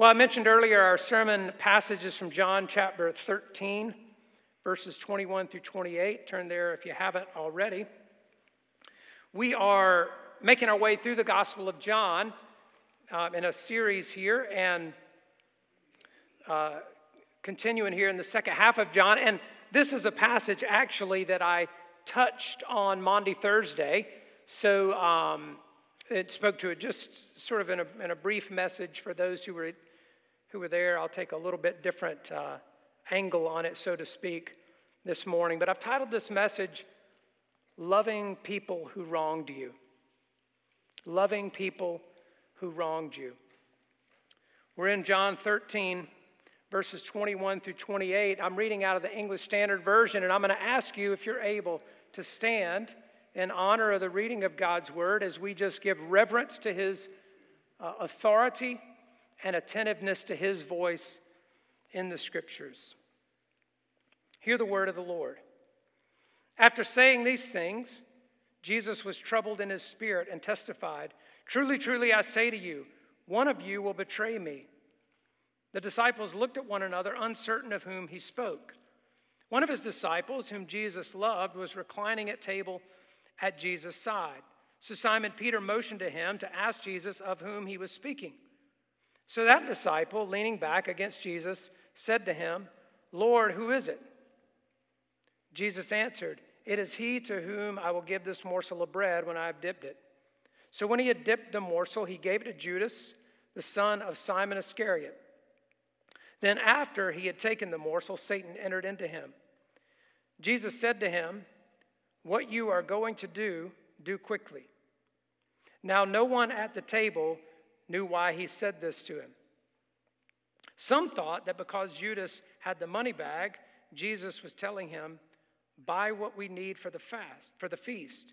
Well, I mentioned earlier our sermon passages from John chapter 13, verses 21 through 28. Turn there if you haven't already. We are making our way through the Gospel of John uh, in a series here and uh, continuing here in the second half of John. And this is a passage actually that I touched on Maundy Thursday. So um, it spoke to it just sort of in a, in a brief message for those who were who were there. I'll take a little bit different uh, angle on it, so to speak, this morning. But I've titled this message, Loving People Who Wronged You. Loving People Who Wronged You. We're in John 13, verses 21 through 28. I'm reading out of the English Standard Version, and I'm going to ask you if you're able to stand in honor of the reading of God's Word as we just give reverence to His uh, authority and attentiveness to his voice in the scriptures. Hear the word of the Lord. After saying these things, Jesus was troubled in his spirit and testified, Truly, truly, I say to you, one of you will betray me. The disciples looked at one another, uncertain of whom he spoke. One of his disciples, whom Jesus loved, was reclining at table at Jesus' side. So Simon Peter motioned to him to ask Jesus of whom he was speaking. So that disciple, leaning back against Jesus, said to him, Lord, who is it? Jesus answered, It is he to whom I will give this morsel of bread when I have dipped it. So when he had dipped the morsel, he gave it to Judas, the son of Simon Iscariot. Then, after he had taken the morsel, Satan entered into him. Jesus said to him, What you are going to do, do quickly. Now, no one at the table knew why he said this to him. Some thought that because Judas had the money bag, Jesus was telling him, buy what we need for the fast, for the feast,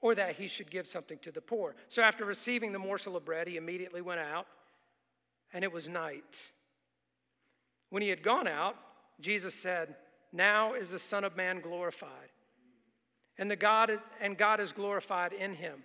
or that he should give something to the poor. So after receiving the morsel of bread, he immediately went out, and it was night. When he had gone out, Jesus said, Now is the Son of Man glorified, and, the God, and God is glorified in him.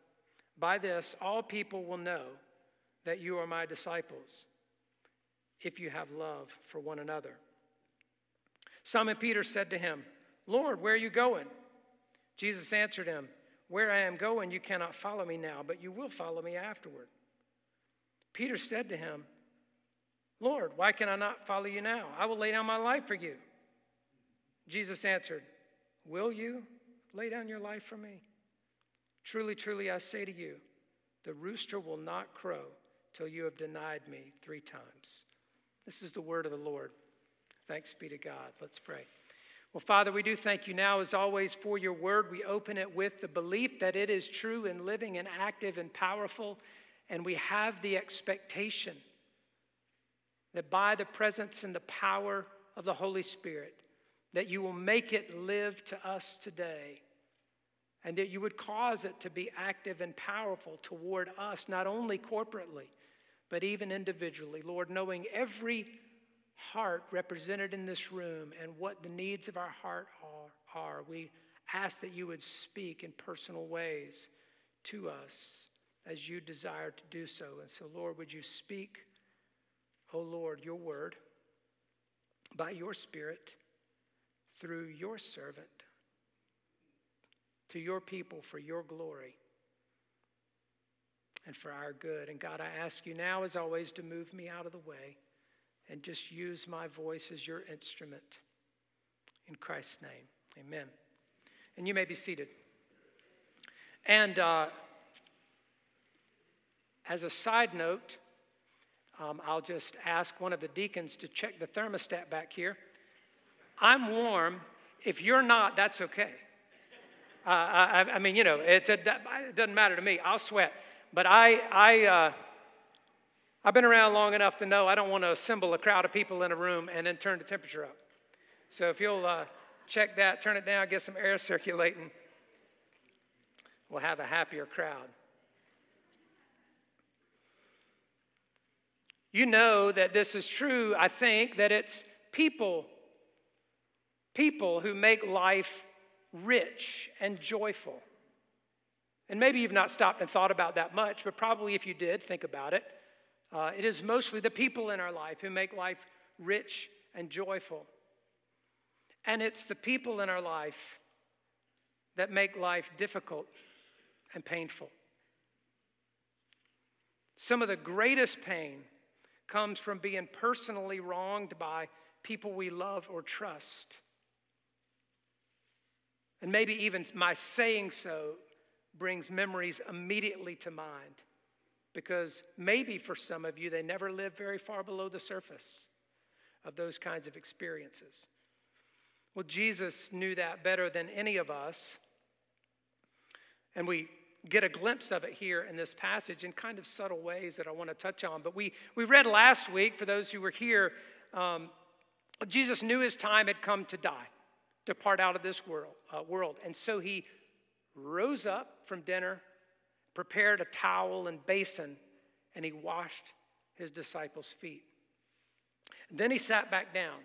By this, all people will know that you are my disciples if you have love for one another. Simon Peter said to him, Lord, where are you going? Jesus answered him, Where I am going, you cannot follow me now, but you will follow me afterward. Peter said to him, Lord, why can I not follow you now? I will lay down my life for you. Jesus answered, Will you lay down your life for me? Truly, truly, I say to you, the rooster will not crow till you have denied me three times. This is the word of the Lord. Thanks be to God. Let's pray. Well, Father, we do thank you now, as always, for your word. We open it with the belief that it is true and living and active and powerful, and we have the expectation that by the presence and the power of the Holy Spirit, that you will make it live to us today and that you would cause it to be active and powerful toward us, not only corporately, but even individually. Lord, knowing every heart represented in this room and what the needs of our heart are, are, we ask that you would speak in personal ways to us as you desire to do so. And so, Lord, would you speak, oh Lord, your word by your Spirit through your servant to your people for your glory and for our good. And God, I ask you now, as always, to move me out of the way and just use my voice as your instrument. In Christ's name, amen. And you may be seated. And uh, as a side note, um, I'll just ask one of the deacons to check the thermostat back here. I'm warm. If you're not, that's okay. Uh, I, I, mean, you know, a, it doesn't matter to me. I'll sweat. But I, I, uh, I've been around long enough to know I don't want to assemble a crowd of people in a room and then turn the temperature up. So if you'll uh, check that, turn it down, get some air circulating, we'll have a happier crowd. You know that this is true, I think, that it's people, people who make life rich and joyful. And maybe you've not stopped and thought about that much, but probably if you did, think about it. Uh, it is mostly the people in our life who make life rich and joyful. And it's the people in our life that make life difficult and painful. Some of the greatest pain comes from being personally wronged by people we love or trust. And maybe even my saying so brings memories immediately to mind because maybe for some of you, they never lived very far below the surface of those kinds of experiences. Well, Jesus knew that better than any of us. And we get a glimpse of it here in this passage in kind of subtle ways that I want to touch on. But we, we read last week, for those who were here, um, Jesus knew his time had come to die, to part out of this world, uh, world. And so he rose up from dinner prepared a towel and basin, and he washed his disciples' feet. And then he sat back down.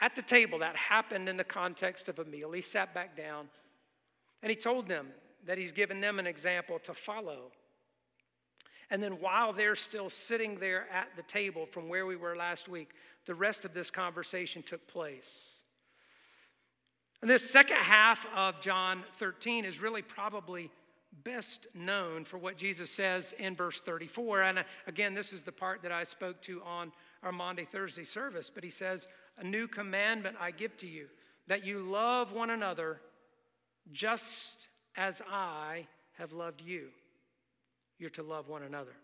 At the table, that happened in the context of a meal. He sat back down and he told them that he's given them an example to follow. And then while they're still sitting there at the table from where we were last week, the rest of this conversation took place. And this second half of John 13 is really probably best known for what Jesus says in verse 34. And uh, again, this is the part that I spoke to on our Maundy, Thursday service. But he says, A new commandment I give to you, that you love one another just as I have loved you. You're to love one another.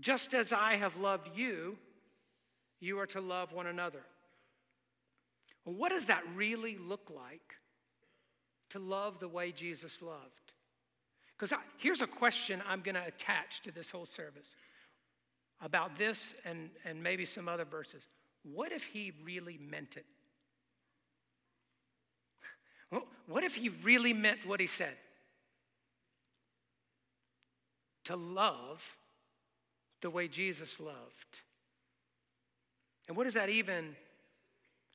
Just as I have loved you, you are to love one another. What does that really look like to love the way Jesus loved? Because here's a question I'm going to attach to this whole service about this and, and maybe some other verses. What if he really meant it? What if he really meant what he said? To love the way Jesus loved. And what does that even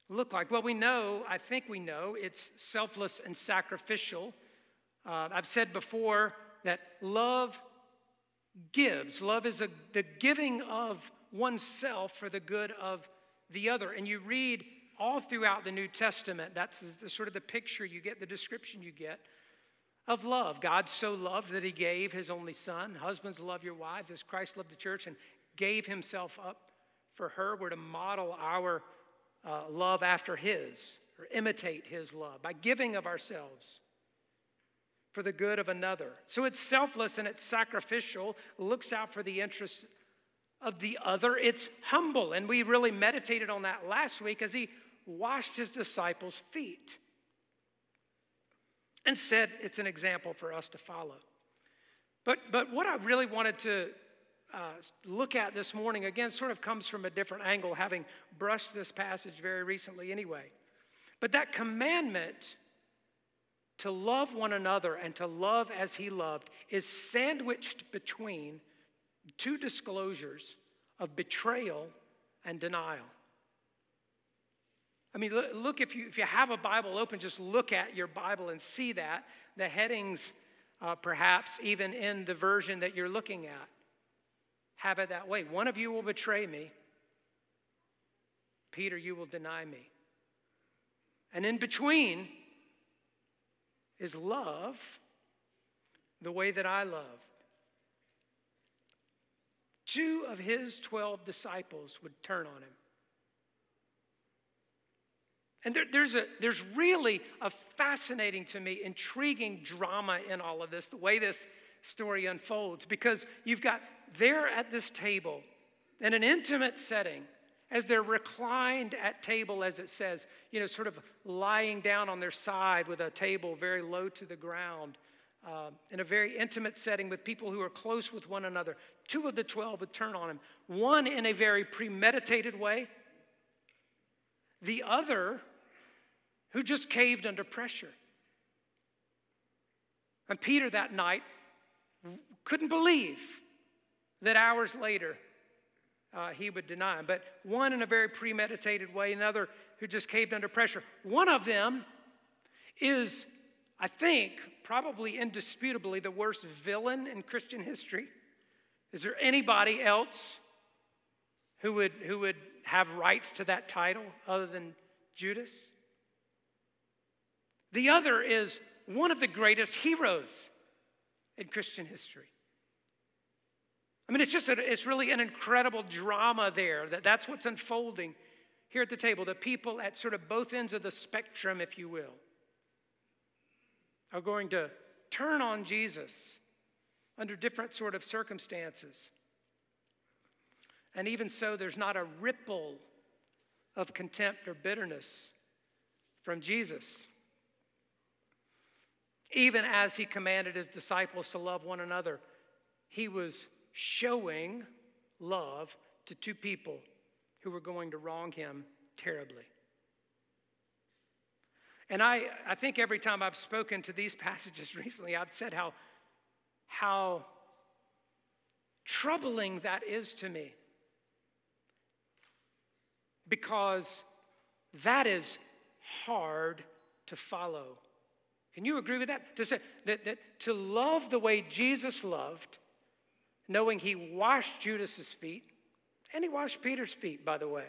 look like? Well, we know, I think we know, it's selfless and sacrificial. Uh, I've said before that love gives. Love is a, the giving of oneself for the good of the other. And you read all throughout the New Testament, that's the, the, sort of the picture you get, the description you get of love. God so loved that he gave his only son. Husbands, love your wives as Christ loved the church and gave himself up for her. We're to model our uh, love after his or imitate his love by giving of ourselves for the good of another. So it's selfless and it's sacrificial, looks out for the interests of the other. It's humble. And we really meditated on that last week as he washed his disciples' feet and said it's an example for us to follow. But, but what I really wanted to uh, look at this morning, again, sort of comes from a different angle, having brushed this passage very recently anyway. But that commandment to love one another and to love as he loved is sandwiched between two disclosures of betrayal and denial. I mean, look, if you, if you have a Bible open, just look at your Bible and see that. The headings, uh, perhaps, even in the version that you're looking at, have it that way. One of you will betray me. Peter, you will deny me. And in between, is love the way that I love. Two of his 12 disciples would turn on him. And there, there's, a, there's really a fascinating to me, intriguing drama in all of this, the way this story unfolds, because you've got there at this table in an intimate setting as they're reclined at table, as it says, you know, sort of lying down on their side with a table very low to the ground. uh, in a very intimate setting with people who are close with one another. Two of the 12 would turn on him, one in a very premeditated way, the other who just caved under pressure. And Peter that night couldn't believe that hours later uh, he would deny him. But one in a very premeditated way, another who just caved under pressure. One of them is, I think, probably indisputably the worst villain in Christian history. Is there anybody else who would, who would have rights to that title other than Judas? The other is one of the greatest heroes in Christian history. I mean, it's just, a, it's really an incredible drama there. That that's what's unfolding here at the table. The people at sort of both ends of the spectrum, if you will, are going to turn on Jesus under different sort of circumstances. And even so, there's not a ripple of contempt or bitterness from Jesus. Even as he commanded his disciples to love one another, he was showing love to two people who were going to wrong him terribly. And I, I think every time I've spoken to these passages recently, I've said how, how troubling that is to me. Because that is hard to follow. Can you agree with that? To say that, that to love the way Jesus loved knowing he washed Judas's feet, and he washed Peter's feet, by the way.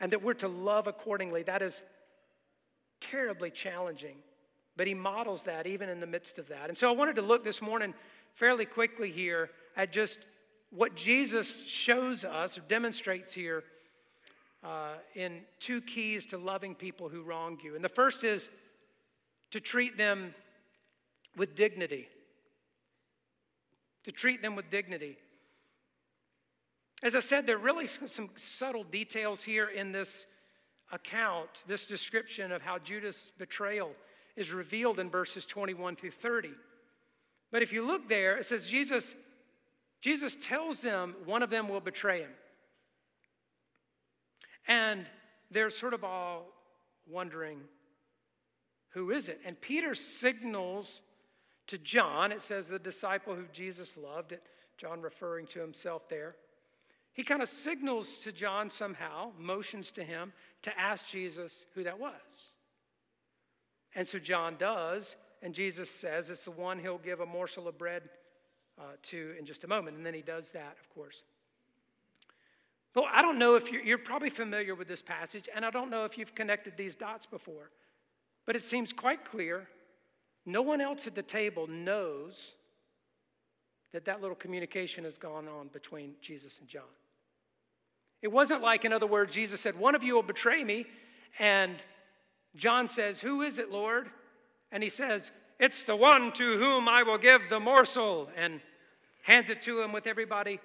And that we're to love accordingly. That is terribly challenging. But he models that even in the midst of that. And so I wanted to look this morning fairly quickly here at just what Jesus shows us or demonstrates here uh, in two keys to loving people who wrong you. And the first is to treat them with dignity, to treat them with dignity. As I said, there are really some subtle details here in this account, this description of how Judas' betrayal is revealed in verses 21 through 30. But if you look there, it says Jesus, Jesus tells them one of them will betray him. And they're sort of all wondering, who is it? And Peter signals to John. It says the disciple who Jesus loved, it, John referring to himself there. He kind of signals to John somehow, motions to him to ask Jesus who that was. And so John does, and Jesus says it's the one he'll give a morsel of bread uh, to in just a moment. And then he does that, of course. But I don't know if you're, you're probably familiar with this passage, and I don't know if you've connected these dots before, but it seems quite clear no one else at the table knows that that little communication has gone on between Jesus and John. It wasn't like, in other words, Jesus said, One of you will betray me. And John says, Who is it, Lord? And he says, It's the one to whom I will give the morsel, and hands it to him with everybody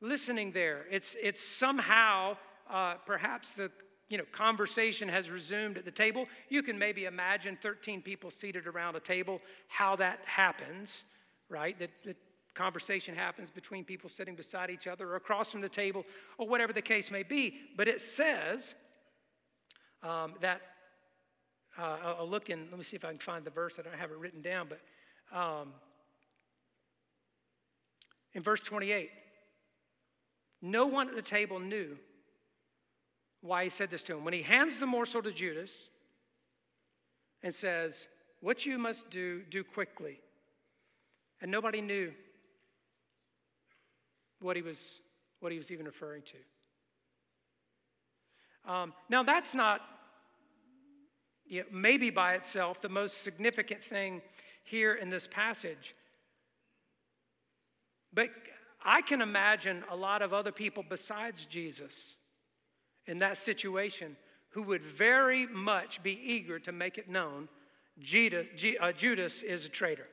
listening there. It's, it's somehow, uh, perhaps the you know, conversation has resumed at the table. You can maybe imagine 13 people seated around a table, how that happens, right? That, that conversation happens between people sitting beside each other or across from the table or whatever the case may be. But it says um, that, uh, I'll look in, let me see if I can find the verse. I don't have it written down, but um, in verse 28, no one at the table knew why he said this to him. When he hands the morsel to Judas and says, What you must do, do quickly. And nobody knew what he was, what he was even referring to. Um, now, that's not you know, maybe by itself the most significant thing here in this passage. But I can imagine a lot of other people besides Jesus in that situation who would very much be eager to make it known Judas, uh, is a traitor.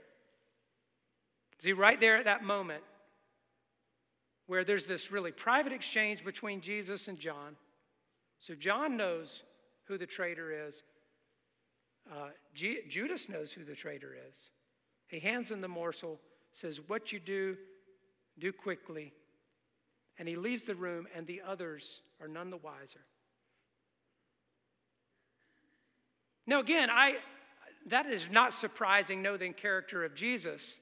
See, right there at that moment, where there's this really private exchange between Jesus and John. So John knows who the traitor is. Uh, G- Judas knows who the traitor is. He hands him the morsel, says, What you do, do quickly. And he leaves the room, and the others are none the wiser. Now, again, I, that is not surprising knowing the character of Jesus.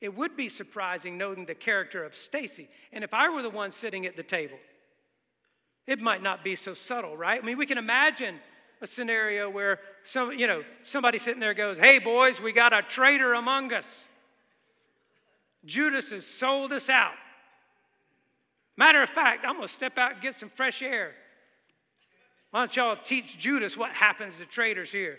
It would be surprising knowing the character of Stacy. And if I were the one sitting at the table, it might not be so subtle, right? I mean, we can imagine a scenario where some, you know, somebody sitting there goes, "Hey boys, we got a traitor among us. Judas has sold us out." Matter of fact, I'm going to step out and get some fresh air. Why don't y'all teach Judas what happens to traitors here?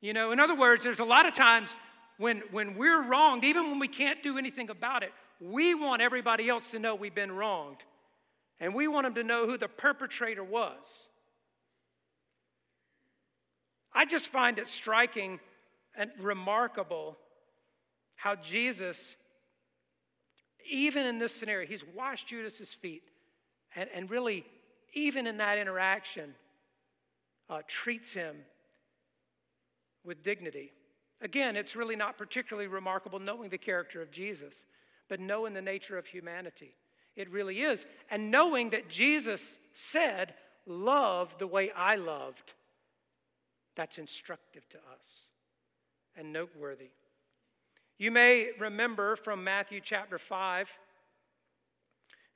You know, in other words, there's a lot of times when, when we're wronged, even when we can't do anything about it, we want everybody else to know we've been wronged. And we want them to know who the perpetrator was. I just find it striking and remarkable how Jesus, even in this scenario, he's washed Judas's feet and, and really, even in that interaction, uh, treats him with dignity. Again, it's really not particularly remarkable knowing the character of Jesus, but knowing the nature of humanity. It really is. And knowing that Jesus said, Love the way I loved, that's instructive to us and noteworthy. You may remember from Matthew chapter 5,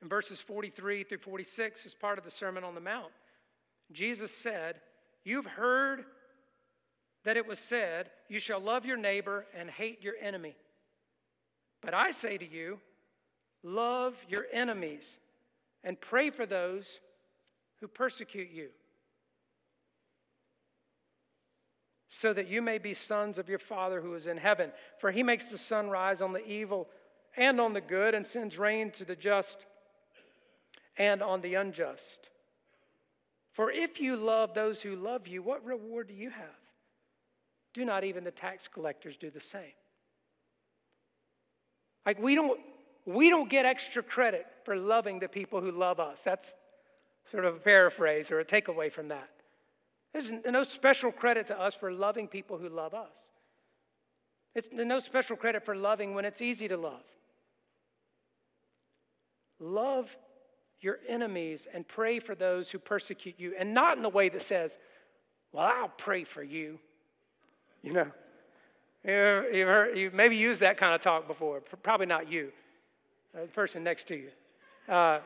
in verses 43 through 46, as part of the Sermon on the Mount, Jesus said, You've heard that it was said, You shall love your neighbor and hate your enemy. But I say to you, love your enemies and pray for those who persecute you, so that you may be sons of your Father who is in heaven. For he makes the sun rise on the evil and on the good, and sends rain to the just and on the unjust. For if you love those who love you, what reward do you have? Do not even the tax collectors do the same? Like we don't we don't get extra credit for loving the people who love us. That's sort of a paraphrase or a takeaway from that. There's no special credit to us for loving people who love us. It's no special credit for loving when it's easy to love. Love your enemies and pray for those who persecute you, and not in the way that says, Well, I'll pray for you. You know, you've, heard, you've maybe used that kind of talk before. Probably not you, uh, the person next to you. Uh,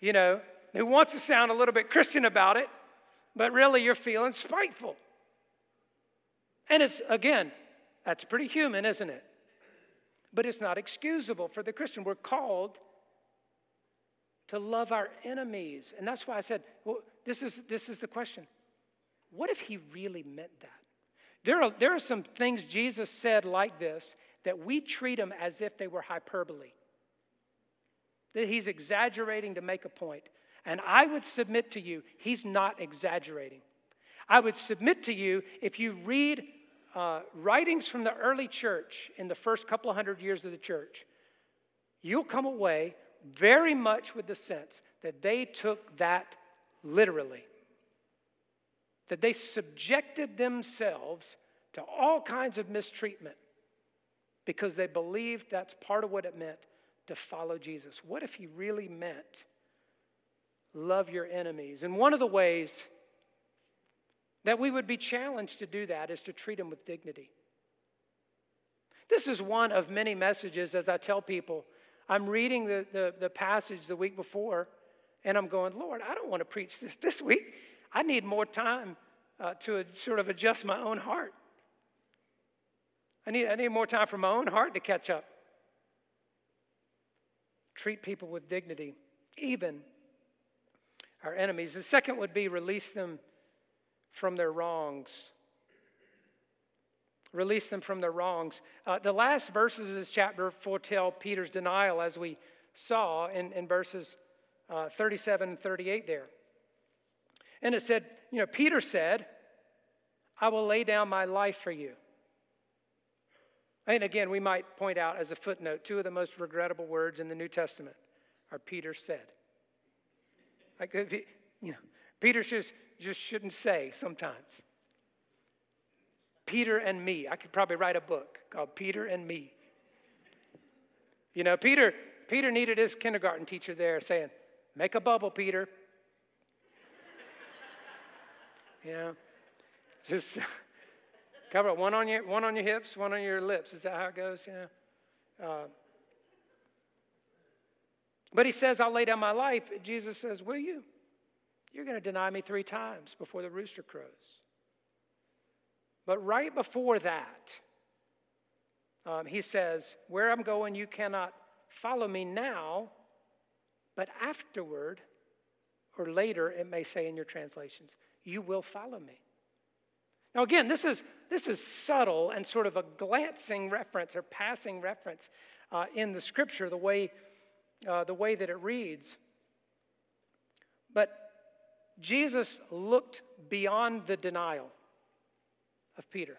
you know, who wants to sound a little bit Christian about it, but really you're feeling spiteful. And it's, again, that's pretty human, isn't it? But it's not excusable for the Christian. We're called to love our enemies. And that's why I said, well, this is, this is the question. What if he really meant that? There are, there are some things Jesus said like this that we treat them as if they were hyperbole, that he's exaggerating to make a point. And I would submit to you, he's not exaggerating. I would submit to you, if you read uh, writings from the early church in the first couple of hundred years of the church, you'll come away very much with the sense that they took that literally that they subjected themselves to all kinds of mistreatment because they believed that's part of what it meant to follow Jesus. What if he really meant love your enemies? And one of the ways that we would be challenged to do that is to treat them with dignity. This is one of many messages as I tell people. I'm reading the, the, the passage the week before, and I'm going, Lord, I don't want to preach this this week. I need more time uh, to sort of adjust my own heart. I need, I need more time for my own heart to catch up. Treat people with dignity, even our enemies. The second would be release them from their wrongs. Release them from their wrongs. Uh, the last verses of this chapter foretell Peter's denial, as we saw in, in verses uh, 37 and 38 there. And it said, you know, Peter said, I will lay down my life for you. And again, we might point out as a footnote two of the most regrettable words in the New Testament are Peter said. Like, you know, Peter just, just shouldn't say sometimes. Peter and me. I could probably write a book called Peter and Me. You know, Peter, Peter needed his kindergarten teacher there saying, Make a bubble, Peter. you know, just cover. One on your one on your hips, one on your lips. Is that how it goes? Yeah. Uh, but he says, I'll lay down my life. Jesus says, Will you? You're going to deny me three times before the rooster crows. But right before that, um, he says, Where I'm going, you cannot follow me now, but afterward, or later, it may say in your translations, you will follow me. Now, again, this is, this is subtle and sort of a glancing reference or passing reference uh, in the scripture, the way, uh, the way that it reads. But Jesus looked beyond the denial of Peter.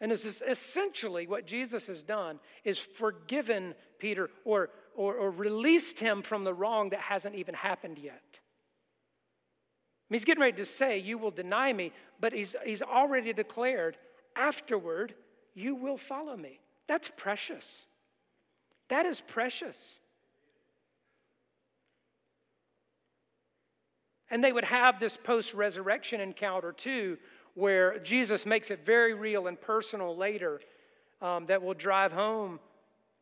And this is essentially what Jesus has done is forgiven Peter or, or, or released him from the wrong that hasn't even happened yet. He's getting ready to say, You will deny me, but he's, he's already declared, Afterward, you will follow me. That's precious. That is precious. And they would have this post resurrection encounter too, where Jesus makes it very real and personal later um, that will drive home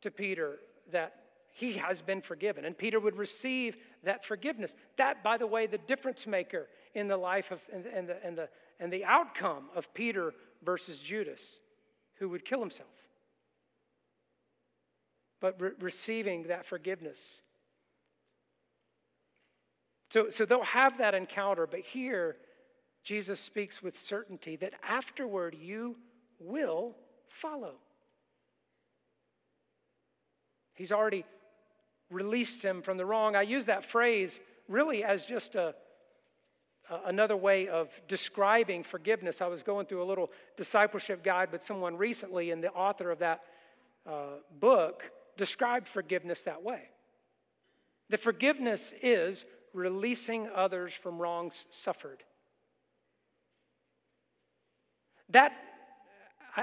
to Peter that he has been forgiven. And Peter would receive that forgiveness. That, by the way, the difference maker in the life of and, and, the, and, the, and the outcome of Peter versus Judas, who would kill himself. But re- receiving that forgiveness. So, so they'll have that encounter, but here, Jesus speaks with certainty that afterward you will follow. He's already released him from the wrong. I use that phrase really as just a, another way of describing forgiveness. I was going through a little discipleship guide with someone recently, and the author of that uh, book described forgiveness that way. The forgiveness is releasing others from wrongs suffered. That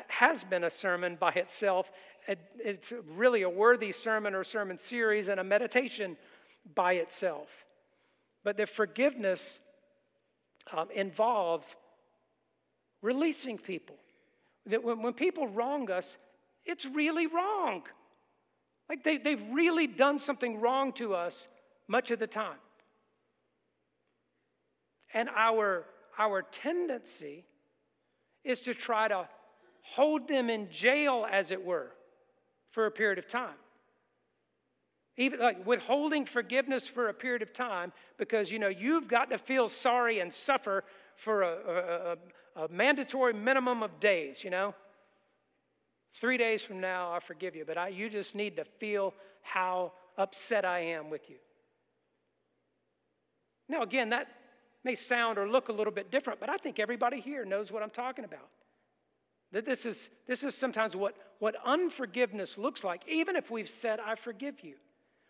has been a sermon by itself. It's really a worthy sermon or sermon series and a meditation by itself. But the forgiveness um, involves releasing people. That when, when people wrong us, it's really wrong. Like they, they've really done something wrong to us much of the time. And our, our tendency is to try to hold them in jail, as it were, for a period of time. Even like withholding forgiveness for a period of time because you know you've got to feel sorry and suffer for a, a, a, a mandatory minimum of days, you know. Three days from now, I forgive you, but I, you just need to feel how upset I am with you. Now, again, that may sound or look a little bit different, but I think everybody here knows what I'm talking about. That this is, this is sometimes what, what unforgiveness looks like, even if we've said, I forgive you.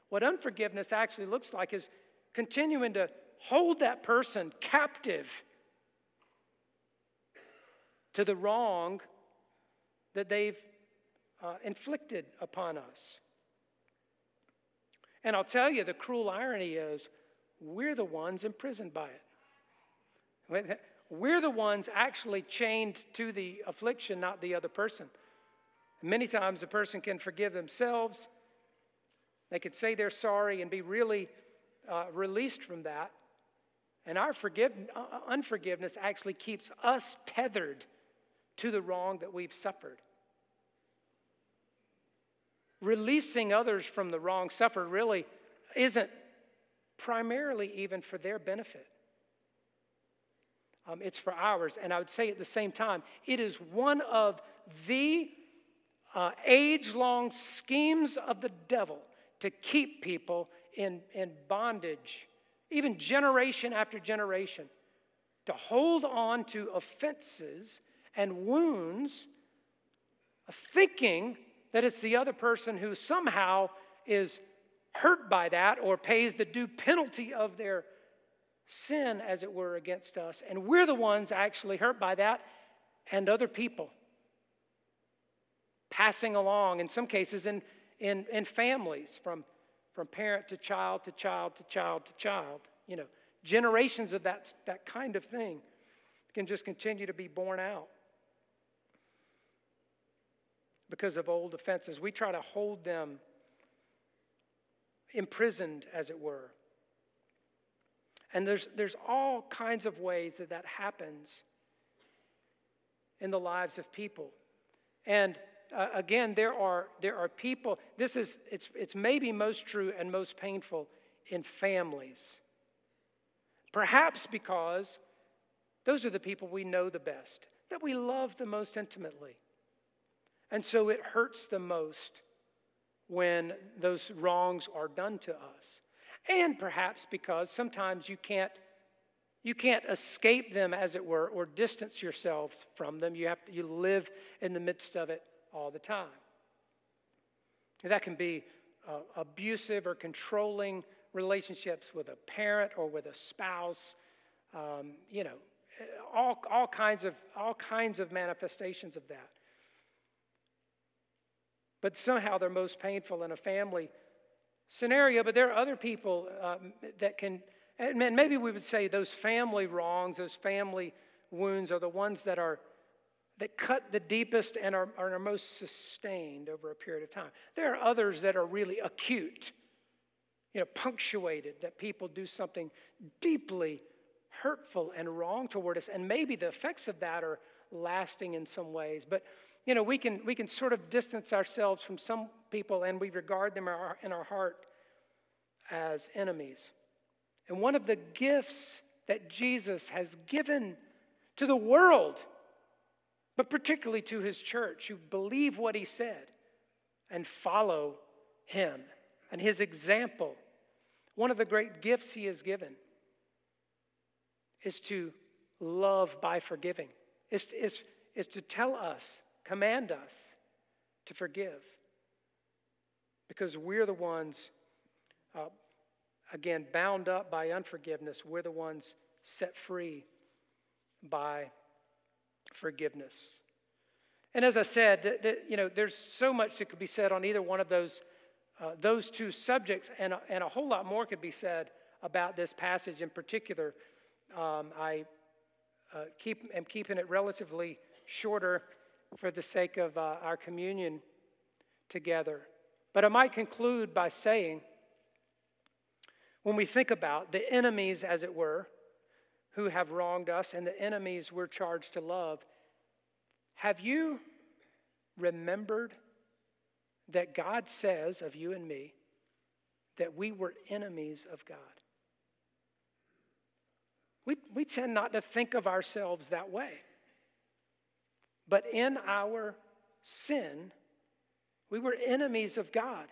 What unforgiveness actually looks like is continuing to hold that person captive to the wrong that they've uh, inflicted upon us. And I'll tell you, the cruel irony is we're the ones imprisoned by it. We're the ones actually chained to the affliction, not the other person. Many times a person can forgive themselves, they could say they're sorry and be really uh, released from that. And our forgive, uh, unforgiveness actually keeps us tethered to the wrong that we've suffered. Releasing others from the wrong suffered really isn't primarily even for their benefit. Um, it's for ours. And I would say at the same time, it is one of the uh, age long schemes of the devil to keep people in, in bondage, even generation after generation, to hold on to offenses and wounds, thinking that it's the other person who somehow is hurt by that or pays the due penalty of their sin, as it were, against us. And we're the ones actually hurt by that and other people. Passing along, in some cases, in, in, in families, from, from parent to child to child to child to child. You know, generations of that, that kind of thing can just continue to be borne out because of old offenses. We try to hold them imprisoned, as it were. And there's, there's all kinds of ways that that happens in the lives of people. And uh, again, there are, there are people, this is, it's, it's maybe most true and most painful in families. Perhaps because those are the people we know the best, that we love the most intimately. And so it hurts the most when those wrongs are done to us. And perhaps because sometimes you can't you can't escape them as it were or distance yourselves from them. You have to, you live in the midst of it all the time. That can be uh, abusive or controlling relationships with a parent or with a spouse. Um, you know, all, all kinds of all kinds of manifestations of that but somehow they're most painful in a family scenario. But there are other people um, that can, and maybe we would say those family wrongs, those family wounds are the ones that are that cut the deepest and are, are most sustained over a period of time. There are others that are really acute, you know, punctuated, that people do something deeply hurtful and wrong toward us, and maybe the effects of that are lasting in some ways. But you know, we can, we can sort of distance ourselves from some people and we regard them in our heart as enemies. And one of the gifts that Jesus has given to the world, but particularly to his church who believe what he said and follow him and his example, one of the great gifts he has given is to love by forgiving, is, is, is to tell us command us to forgive because we're the ones, uh, again, bound up by unforgiveness. We're the ones set free by forgiveness. And as I said, that, that, you know, there's so much that could be said on either one of those, uh, those two subjects, and, and a whole lot more could be said about this passage in particular. Um, I uh, keep, am keeping it relatively shorter for the sake of uh, our communion together. But I might conclude by saying when we think about the enemies, as it were, who have wronged us and the enemies we're charged to love, have you remembered that God says of you and me that we were enemies of God? We, we tend not to think of ourselves that way. But in our sin, we were enemies of God.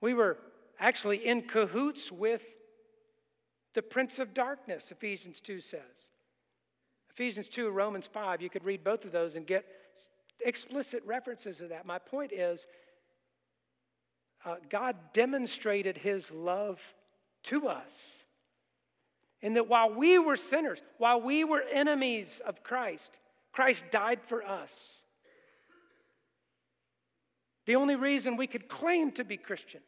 We were actually in cahoots with the prince of darkness, Ephesians 2 says. Ephesians 2, Romans 5, you could read both of those and get explicit references to that. My point is, uh, God demonstrated his love to us. In that while we were sinners, while we were enemies of Christ, Christ died for us. The only reason we could claim to be Christian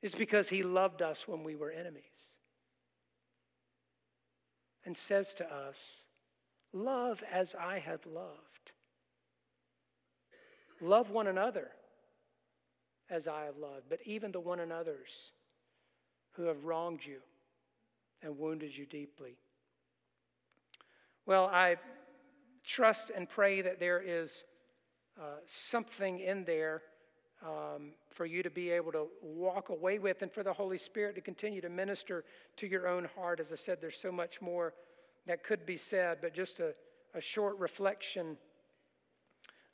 is because he loved us when we were enemies and says to us, Love as I have loved. Love one another as I have loved, but even the one another's who have wronged you and wounded you deeply. Well, I trust and pray that there is uh, something in there um, for you to be able to walk away with and for the Holy Spirit to continue to minister to your own heart. As I said, there's so much more that could be said, but just a, a short reflection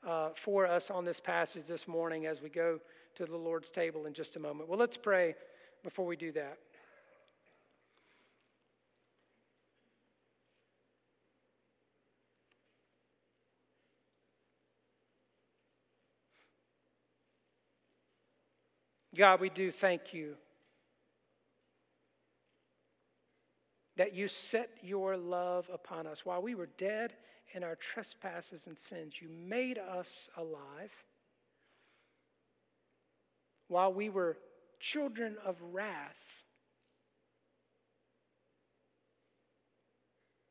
uh, for us on this passage this morning as we go to the Lord's table in just a moment. Well, let's pray before we do that. God, we do thank you that you set your love upon us. While we were dead in our trespasses and sins, you made us alive. While we were children of wrath,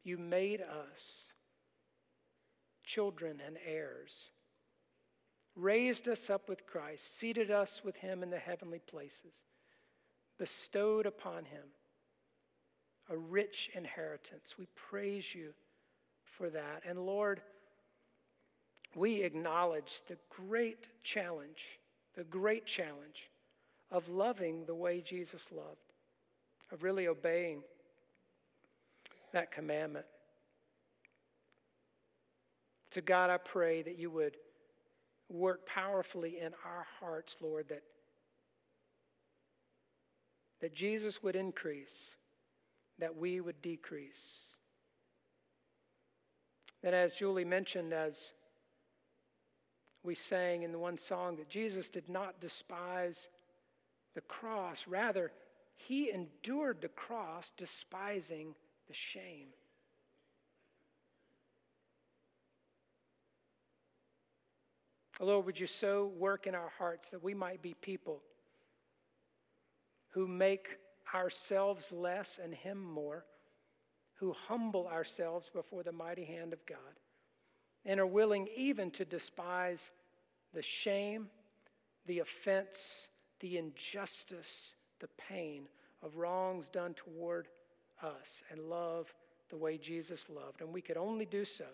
you made us children and heirs, raised us up with Christ, seated us with him in the heavenly places, bestowed upon him a rich inheritance. We praise you for that. And Lord, we acknowledge the great challenge, the great challenge of loving the way Jesus loved, of really obeying that commandment. To God, I pray that you would work powerfully in our hearts, Lord, that, that Jesus would increase, that we would decrease. That, as Julie mentioned, as we sang in the one song, that Jesus did not despise the cross, rather, he endured the cross, despising the shame. Lord, would you so work in our hearts that we might be people who make ourselves less and Him more, who humble ourselves before the mighty hand of God, and are willing even to despise the shame, the offense, the injustice, the pain of wrongs done toward us, and love the way Jesus loved. And we could only do so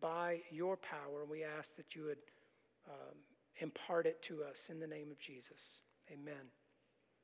by your power, and we ask that you would um, impart it to us in the name of Jesus. Amen.